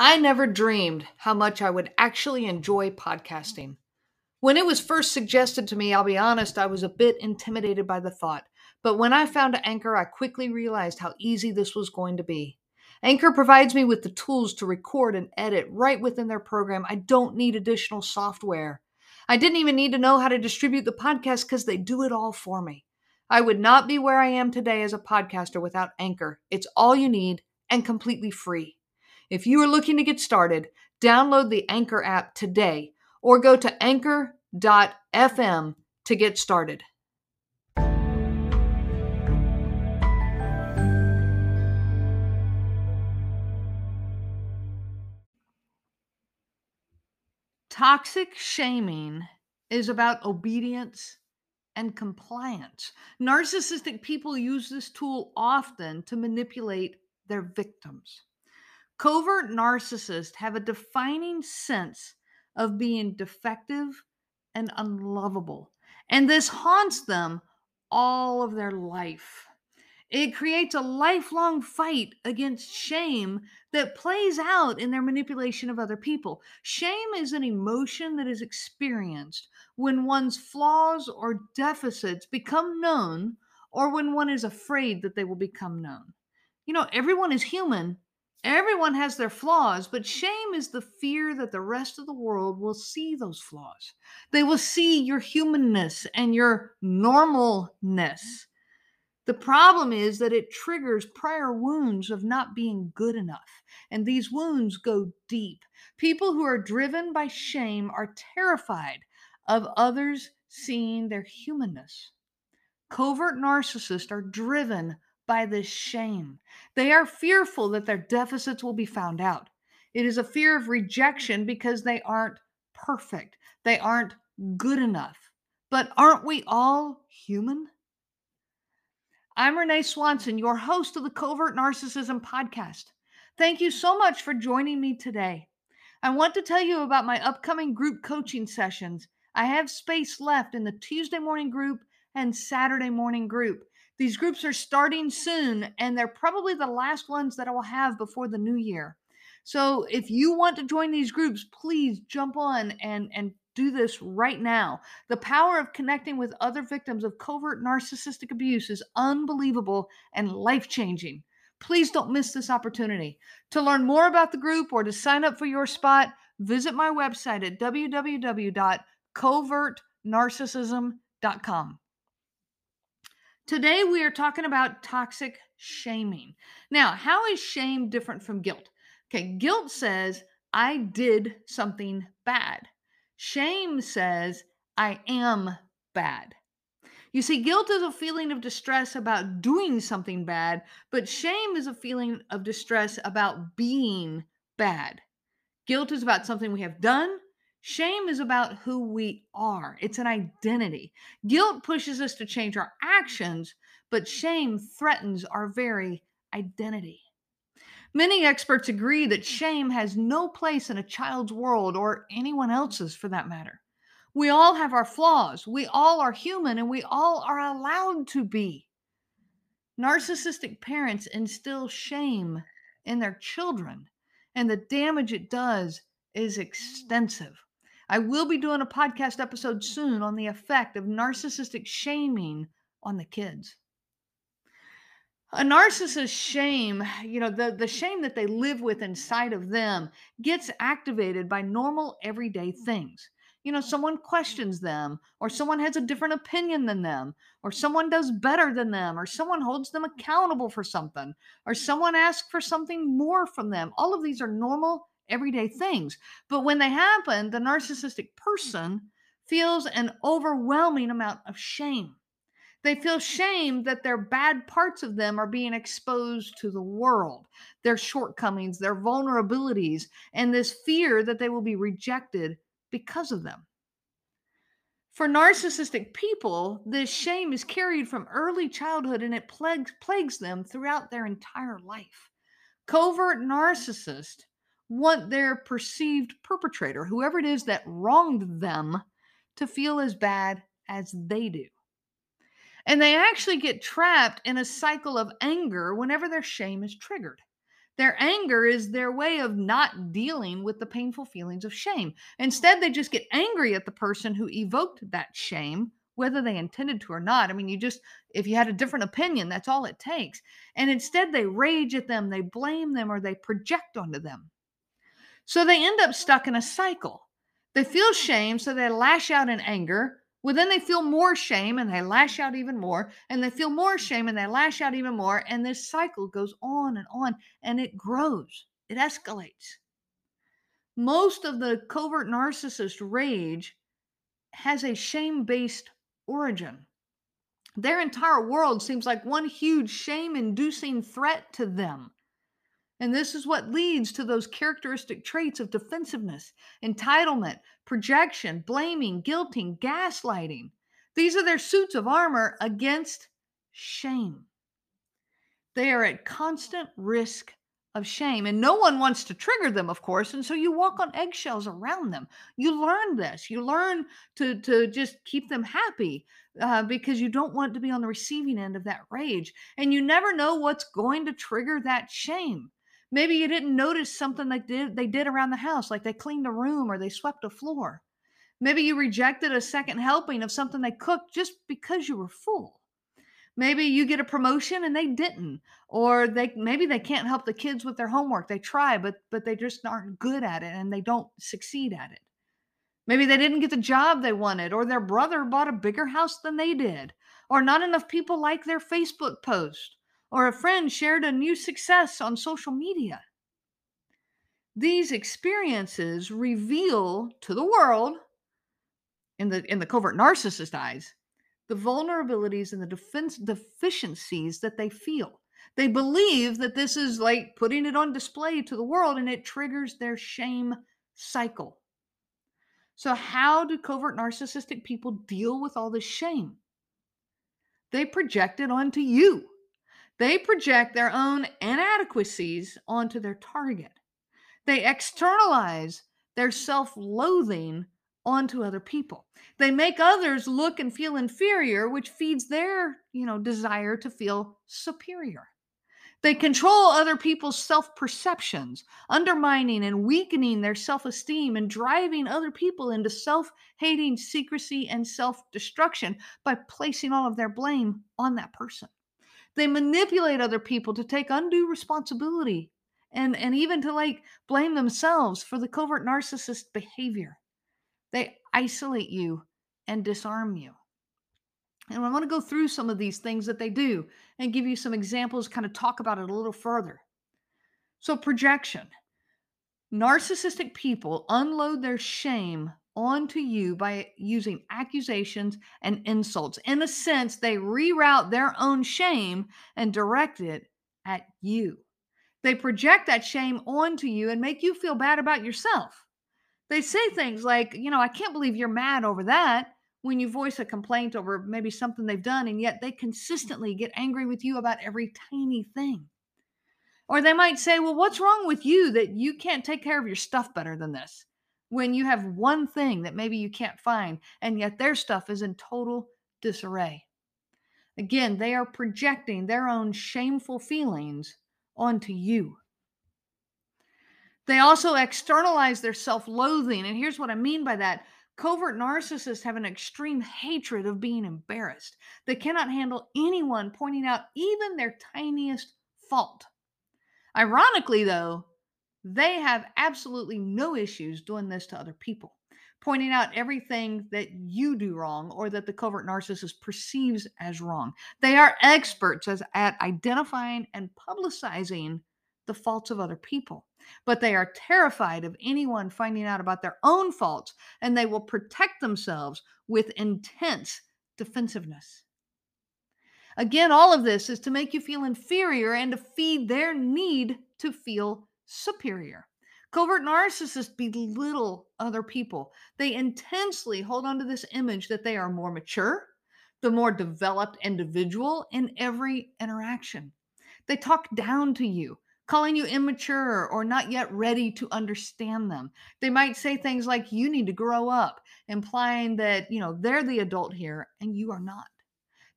I never dreamed how much I would actually enjoy podcasting. When it was first suggested to me, I'll be honest, I was a bit intimidated by the thought. But when I found Anchor, I quickly realized how easy this was going to be. Anchor provides me with the tools to record and edit right within their program. I don't need additional software. I didn't even need to know how to distribute the podcast because they do it all for me. I would not be where I am today as a podcaster without Anchor. It's all you need and completely free. If you are looking to get started, download the Anchor app today or go to anchor.fm to get started. Toxic shaming is about obedience and compliance. Narcissistic people use this tool often to manipulate their victims. Covert narcissists have a defining sense of being defective and unlovable, and this haunts them all of their life. It creates a lifelong fight against shame that plays out in their manipulation of other people. Shame is an emotion that is experienced when one's flaws or deficits become known or when one is afraid that they will become known. You know, everyone is human Everyone has their flaws, but shame is the fear that the rest of the world will see those flaws. They will see your humanness and your normalness. Mm-hmm. The problem is that it triggers prior wounds of not being good enough, and these wounds go deep. People who are driven by shame are terrified of others seeing their humanness. Covert narcissists are driven by this shame. They are fearful that their deficits will be found out. It is a fear of rejection because they aren't perfect, they aren't good enough. But aren't we all human? I'm Renee Swanson, your host of the Covert Narcissism Podcast. Thank you so much for joining me today. I want to tell you about my upcoming group coaching sessions. I have space left in the Tuesday morning group and Saturday morning group. These groups are starting soon, and they're probably the last ones that I will have before the new year. So if you want to join these groups, please jump on and, and do this right now. The power of connecting with other victims of covert narcissistic abuse is unbelievable and life changing. Please don't miss this opportunity. To learn more about the group or to sign up for your spot, visit my website at www.covertnarcissism.com. Today, we are talking about toxic shaming. Now, how is shame different from guilt? Okay, guilt says, I did something bad. Shame says, I am bad. You see, guilt is a feeling of distress about doing something bad, but shame is a feeling of distress about being bad. Guilt is about something we have done, Shame is about who we are, it's an identity. Guilt pushes us to change our actions, but shame threatens our very identity. Many experts agree that shame has no place in a child's world or anyone else's for that matter. We all have our flaws. We all are human and we all are allowed to be. Narcissistic parents instill shame in their children, and the damage it does is extensive. I will be doing a podcast episode soon on the effect of narcissistic shaming on the kids. A narcissist's shame, you know, the, the shame that they live with inside of them gets activated by normal everyday things. You know, someone questions them, or someone has a different opinion than them, or someone does better than them, or someone holds them accountable for something, or someone asks for something more from them. All of these are normal everyday things. But when they happen, the narcissistic mm. person feels an overwhelming amount of shame. They feel shame that their bad parts of them are being exposed to the world, their shortcomings, their vulnerabilities, and this fear that they will be rejected because of them. For narcissistic people, this shame is carried from early childhood and it plagues, plagues them throughout their entire life. Covert narcissists want their perceived perpetrator, whoever it is that wronged them, to feel as bad as they do. And they actually get trapped in a cycle of anger whenever their shame is triggered. Their anger is their way of not dealing with the painful feelings of shame. Instead, they just get angry at the person who evoked that shame, whether they intended to or not. I mean, you just, if you had a different opinion, that's all it takes. And instead, they rage at them, they blame them, or they project onto them. So they end up stuck in a cycle. They feel hmm. shame, so they lash out in anger. Well, then they feel more shame and they lash out even more, and they feel more hmm. shame and they lash out even more. And this cycle goes on and on and it grows, it escalates. Most of the covert narcissist rage has a shame based origin. Their entire world seems like one huge shame inducing threat to them. And this is what leads to those characteristic traits of defensiveness, entitlement, projection, blaming, guilting, gaslighting. These are their suits of armor against shame. They are at constant risk of shame, and no one wants to trigger them, of course. And so you walk on eggshells around them. You learn this. You learn to, to just keep them happy uh, because you don't want to be on the receiving end of that rage. And you never know what's going to trigger that shame. Maybe you didn't notice something they did they did around the house, like they cleaned a room or they swept a floor. Maybe you rejected a second helping of something they cooked just because you were full. Maybe you get a promotion and they didn't, or they maybe they can't help the kids with their homework. They try, but but they just aren't good at it and they don't succeed at it. Maybe they didn't get the job they wanted, or their brother bought a bigger house than they did, or not enough people like their Facebook post, or a friend shared a new success on social media. These experiences reveal to the world, in the, in the covert narcissist eyes, the vulnerabilities and the defense deficiencies that they feel. They believe that this is like putting it on display to the world and it triggers their shame cycle. So, how do covert narcissistic people deal with all this shame? They project it onto you. They project their own inadequacies onto their target. They externalize their self loathing onto other people. They make others look and feel inferior, which feeds their, you know, desire to feel superior. They control other people's self perceptions, undermining and weakening their self esteem and driving other people into self hating secrecy and self destruction by placing all of their blame on that person. They manipulate other people to take undue responsibility and, and even to like blame themselves for the covert narcissist behavior. They isolate you and disarm you. And I want to go through some of these things that they do and give you some examples, kind of talk about it a little further. So, projection. Narcissistic people unload their shame onto you by using accusations and insults. In a sense, they reroute their own shame and direct it at you. They project that shame onto you and make you feel bad about yourself. They say things like, you know, I can't believe you're mad over that when you voice a complaint over maybe something they've done, and yet they consistently get angry with you about every tiny thing. Or they might say, well, what's wrong with you that you can't take care of your stuff better than this? When you have one thing that maybe you can't find, and yet their stuff is in total disarray. Again, they are projecting their own shameful feelings onto you. They also externalize their self loathing. And here's what I mean by that covert narcissists have an extreme hatred of being embarrassed. They cannot handle anyone pointing out even their tiniest fault. Ironically, though, they have absolutely no issues doing this to other people, pointing out everything that you do wrong or that the covert narcissist perceives as wrong. They are experts as, at identifying and publicizing the faults of other people, but they are terrified of anyone finding out about their own faults and they will protect themselves with intense defensiveness. Again, all of this is to make you feel inferior and to feed their need to feel superior. Covert narcissists belittle other people. They intensely hold on to this image that they are more mature, the more developed individual in every interaction. They talk down to you, calling you immature or not yet ready to understand them. They might say things like, you need to grow up, implying that, you know, they're the adult here and you are not.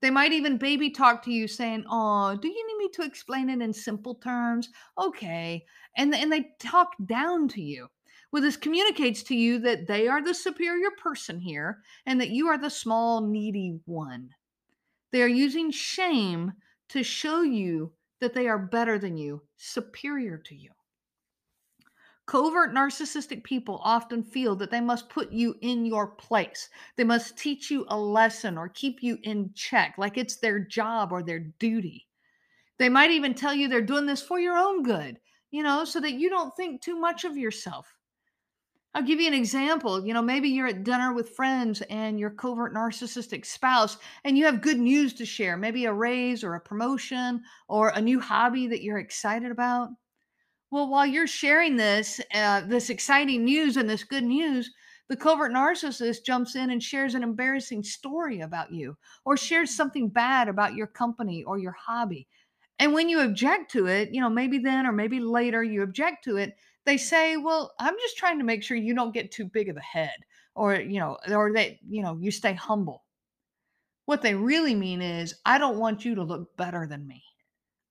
They might even baby talk to you saying, "Oh, do you need me to explain it in simple terms?" Okay. And and they talk down to you. Well, this communicates to you that they are the superior person here and that you are the small needy one. They are using shame to show you that they are better than you, superior to you. Covert narcissistic people often feel that they must put you in your place. They must teach you a lesson or keep you in check, like it's their job or their duty. They might even tell you they're doing this for your own good, you know, so that you don't think too much of yourself. I'll give you an example. You know, maybe you're at dinner with friends and your covert narcissistic spouse, and you have good news to share, maybe a raise or a promotion or a new hobby that you're excited about. Well, while you're sharing this, uh, this exciting news and this good news, the covert narcissist jumps in and shares an embarrassing story about you or shares something bad about your company or your hobby. And when you object to it, you know, maybe then or maybe later you object to it, they say, "Well, I'm just trying to make sure you don't get too big of a head or, you know, or that, you know, you stay humble." What they really mean is, "I don't want you to look better than me.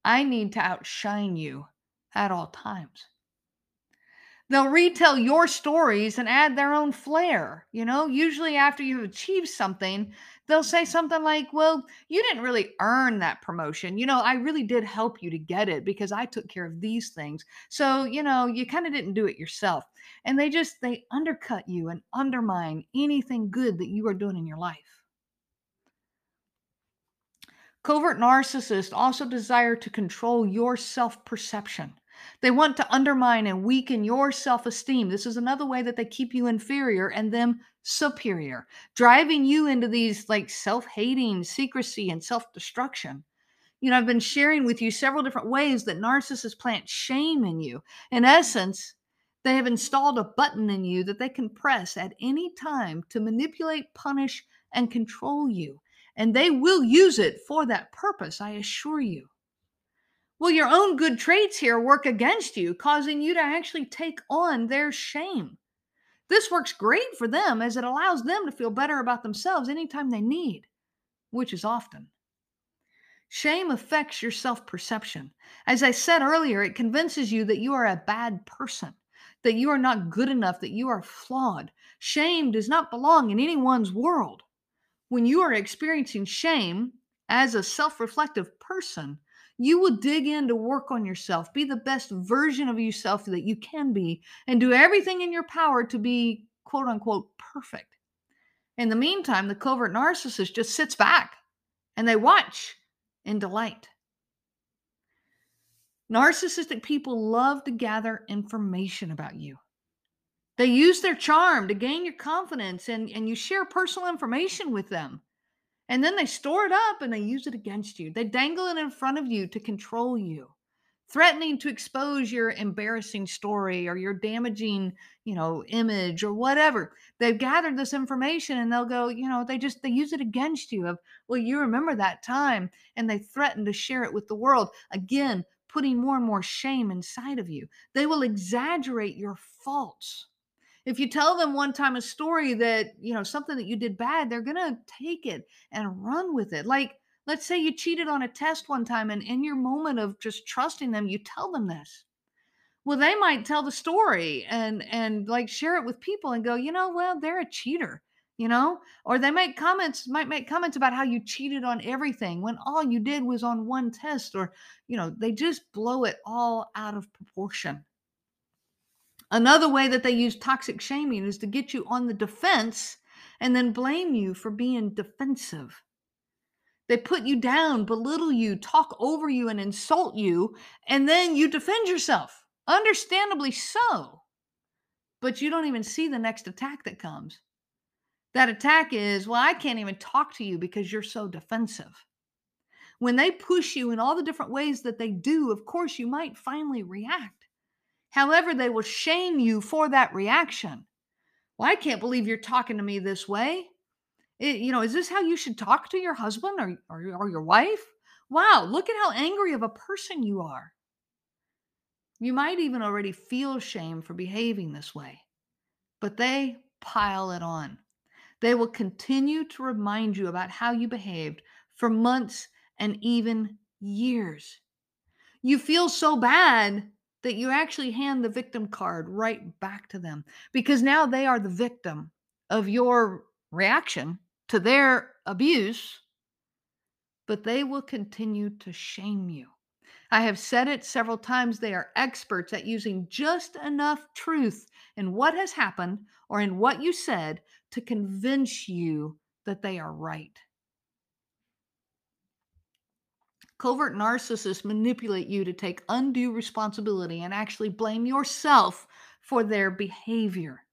I need to outshine you at all times." They'll retell your stories and add their own flair. You know, usually after you've achieved something, they'll say mm-hmm. something like, Well, you didn't really earn that promotion. You know, I really did help you to get it because I took care of these things. So, you know, you kind of didn't do it yourself. And they just, they undercut you and undermine anything good that you are doing in your life. Covert narcissists also desire to control your self perception. They want to undermine and weaken your self esteem. This is another way that they keep you inferior and them superior, driving you into these like self hating, secrecy, and self destruction. You know, I've been sharing with you several different ways that narcissists plant shame in you. In essence, they have installed a button in you that they can press at any time to manipulate, punish, and control you. And they will use it for that purpose, I assure you. Well, your own good traits here work against you, causing you to actually take on their shame. This works great for them as it allows them to feel better about themselves anytime they need, which is often. Shame affects your self perception. As I said earlier, it convinces you that you are a bad person, that you are not good enough, that you are flawed. Shame does not belong in anyone's world. When you are experiencing shame as a self reflective person, you will dig in to work on yourself, be the best version of yourself that you can be, and do everything in your power to be quote unquote perfect. In the meantime, the covert narcissist just sits back and they watch in delight. Narcissistic people love to gather information about you. They use their charm to gain your confidence and, and you share personal information with them. And then they store it up and they use it against you. They dangle it in front of you to control you, threatening to expose your embarrassing story or your damaging, you know, image or whatever. They've gathered this information and they'll go, you know, they just they use it against you of, well, you remember that time and they threaten to share it with the world. Again, putting more and more shame inside of you. They will exaggerate your faults if you tell them one time a story that, you know, something that you did bad, they're going to take it and run with it. Like, let's say you cheated on a test one time and in your moment of just trusting them, you tell them this. Well, they might tell the story and and like share it with people and go, you know, well, they're a cheater, you know? Or they make comments, might make comments about how you cheated on everything when all you did was on one test, or, you know, they just blow it all out of proportion. Another way that they use toxic shaming is to get you on the defense and then blame you for being defensive. They put you down, belittle you, talk over you, and insult you, and then you defend yourself. Understandably so. But you don't even see the next attack that comes. That attack is, well, I can't even talk to you because you're so defensive. When they push you in all the different ways that they do, of course, you might finally react. However, they will shame you for that reaction. Well, I can't believe you're talking to me this way. It, you know, is this how you should talk to your husband or, or, or your wife? Wow, look at how angry of a person you are. You might even already feel shame for behaving this way, but they pile it on. They will continue to remind you about how you behaved for months and even years. You feel so bad that you actually hand the victim card right back to them because now they are the victim of your reaction to their abuse, but they will continue to shame you. I have said it several times. They are experts at using just enough truth in what has happened or in what you said to convince you that they are right. Covert narcissists manipulate you to take undue responsibility and actually blame yourself for their behavior.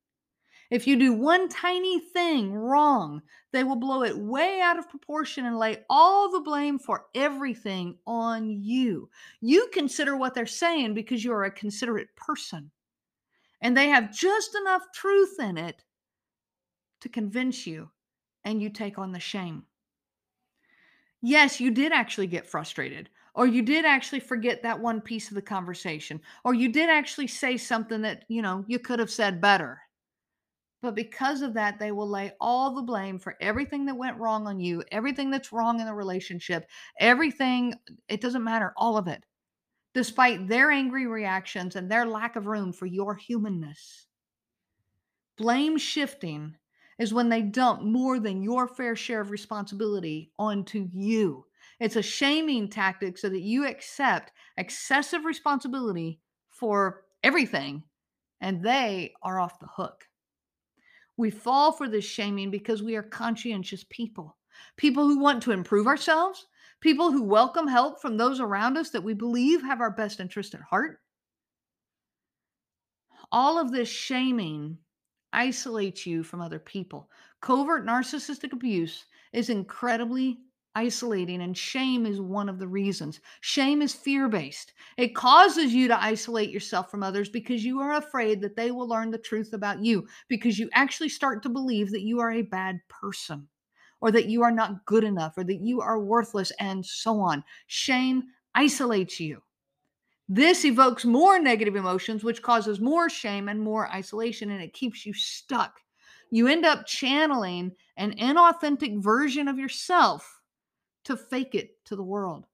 If you do one tiny thing wrong, they will blow it way out of proportion and lay all the blame for everything on you. You consider what they're saying because you are a considerate person. And they have just enough truth in it to convince you, and you take on the shame. Yes, you did actually get frustrated, or you did actually forget that one piece of the conversation, or you did actually say something that, you know, you could have said better. But because of that, they will lay all the blame for everything that went wrong on you, everything that's wrong in the relationship, everything, it doesn't matter, all of it, despite their angry reactions and their lack of room for your humanness. Blame shifting is when they dump more than your fair share of responsibility onto you. It's a shaming tactic so that you accept excessive responsibility for everything and they are off the hook. We fall for this shaming because we are conscientious people, people who want to improve ourselves, people who welcome help from those around us that we believe have our best interest at heart. All of this shaming isolates you from other people. Covert narcissistic abuse is incredibly isolating, and shame is one of the reasons. Shame is fear based. It causes you to isolate yourself from others because you are afraid that they will learn the truth about you, because you actually start to believe that you are a bad person, or that you are not good enough, or that you are worthless, and so on. Shame isolates you. This evokes more negative emotions, which causes more shame and more isolation, and it keeps you stuck. You end up channeling an inauthentic version of yourself to fake it to the world.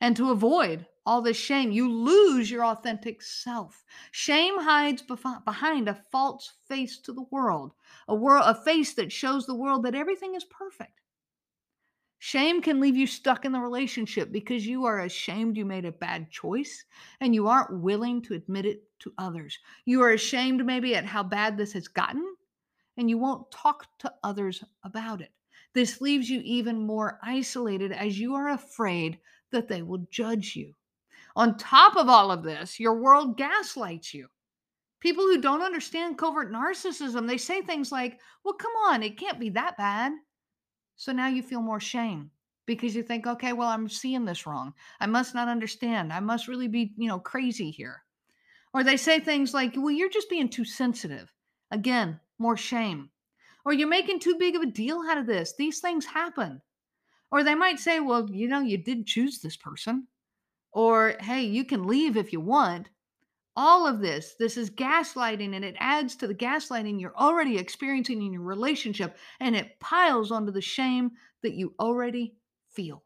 And to avoid all this shame, you lose your authentic self. Shame hides behind a false face to the world, a world a face that shows the world that everything is perfect. Shame can leave you stuck in the relationship because you are ashamed you made a bad choice and you aren't willing to admit it to others. You are ashamed maybe at how bad this has gotten and you won't talk to others about it. This leaves you even more isolated as you are afraid that they will judge you. On top of all of this, your world gaslights you. People who don't understand covert narcissism, they say things like, "Well, come on, it can't be that bad." So now you feel more shame because you think, okay, well, I'm seeing this wrong. I must not understand. I must really be, you know, crazy here. Or they say things like, well, you're just being too sensitive. Again, more shame. Or you're making too big of a deal out of this. These things happen. Or they might say, well, you know, you did choose this person. Or, hey, you can leave if you want. All of this, this is gaslighting and it adds to the gaslighting you're already experiencing in your relationship and it piles onto the shame that you already feel.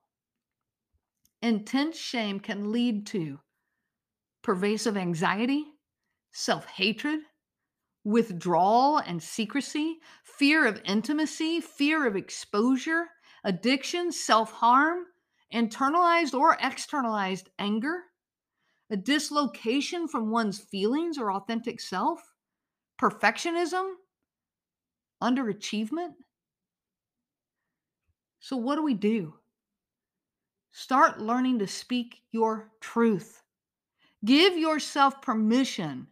Intense shame can lead to pervasive anxiety, self hatred, withdrawal and secrecy, fear of intimacy, fear of exposure, addiction, self harm, internalized or externalized anger, a dislocation from one's feelings or authentic self, perfectionism, underachievement. So, what do we do? Start learning to speak your truth. Give yourself permission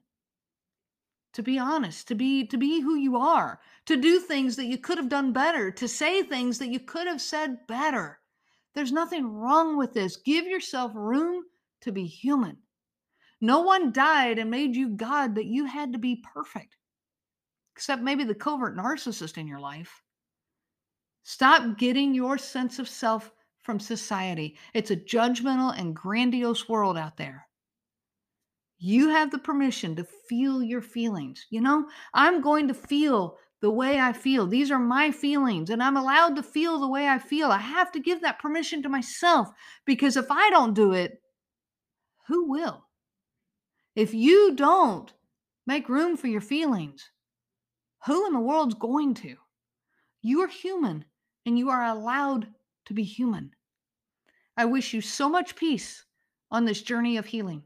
to be honest, to be to be who you are, to do things that you could have done better, to say things that you could have said better. There's nothing wrong with this. Give yourself room to be human. No one died and made you God that you had to be perfect, except maybe the covert narcissist in your life. Stop getting your sense of self from society. It's a judgmental and grandiose world out there. You have the permission to feel your feelings. You know, I'm going to feel the way I feel. These are my feelings, and I'm allowed to feel the way I feel. I have to give that permission to myself because if I don't do it, who will? If you don't make room for your feelings, who in the world's going to? You are human and you are allowed to be human. I wish you so much peace on this journey of healing.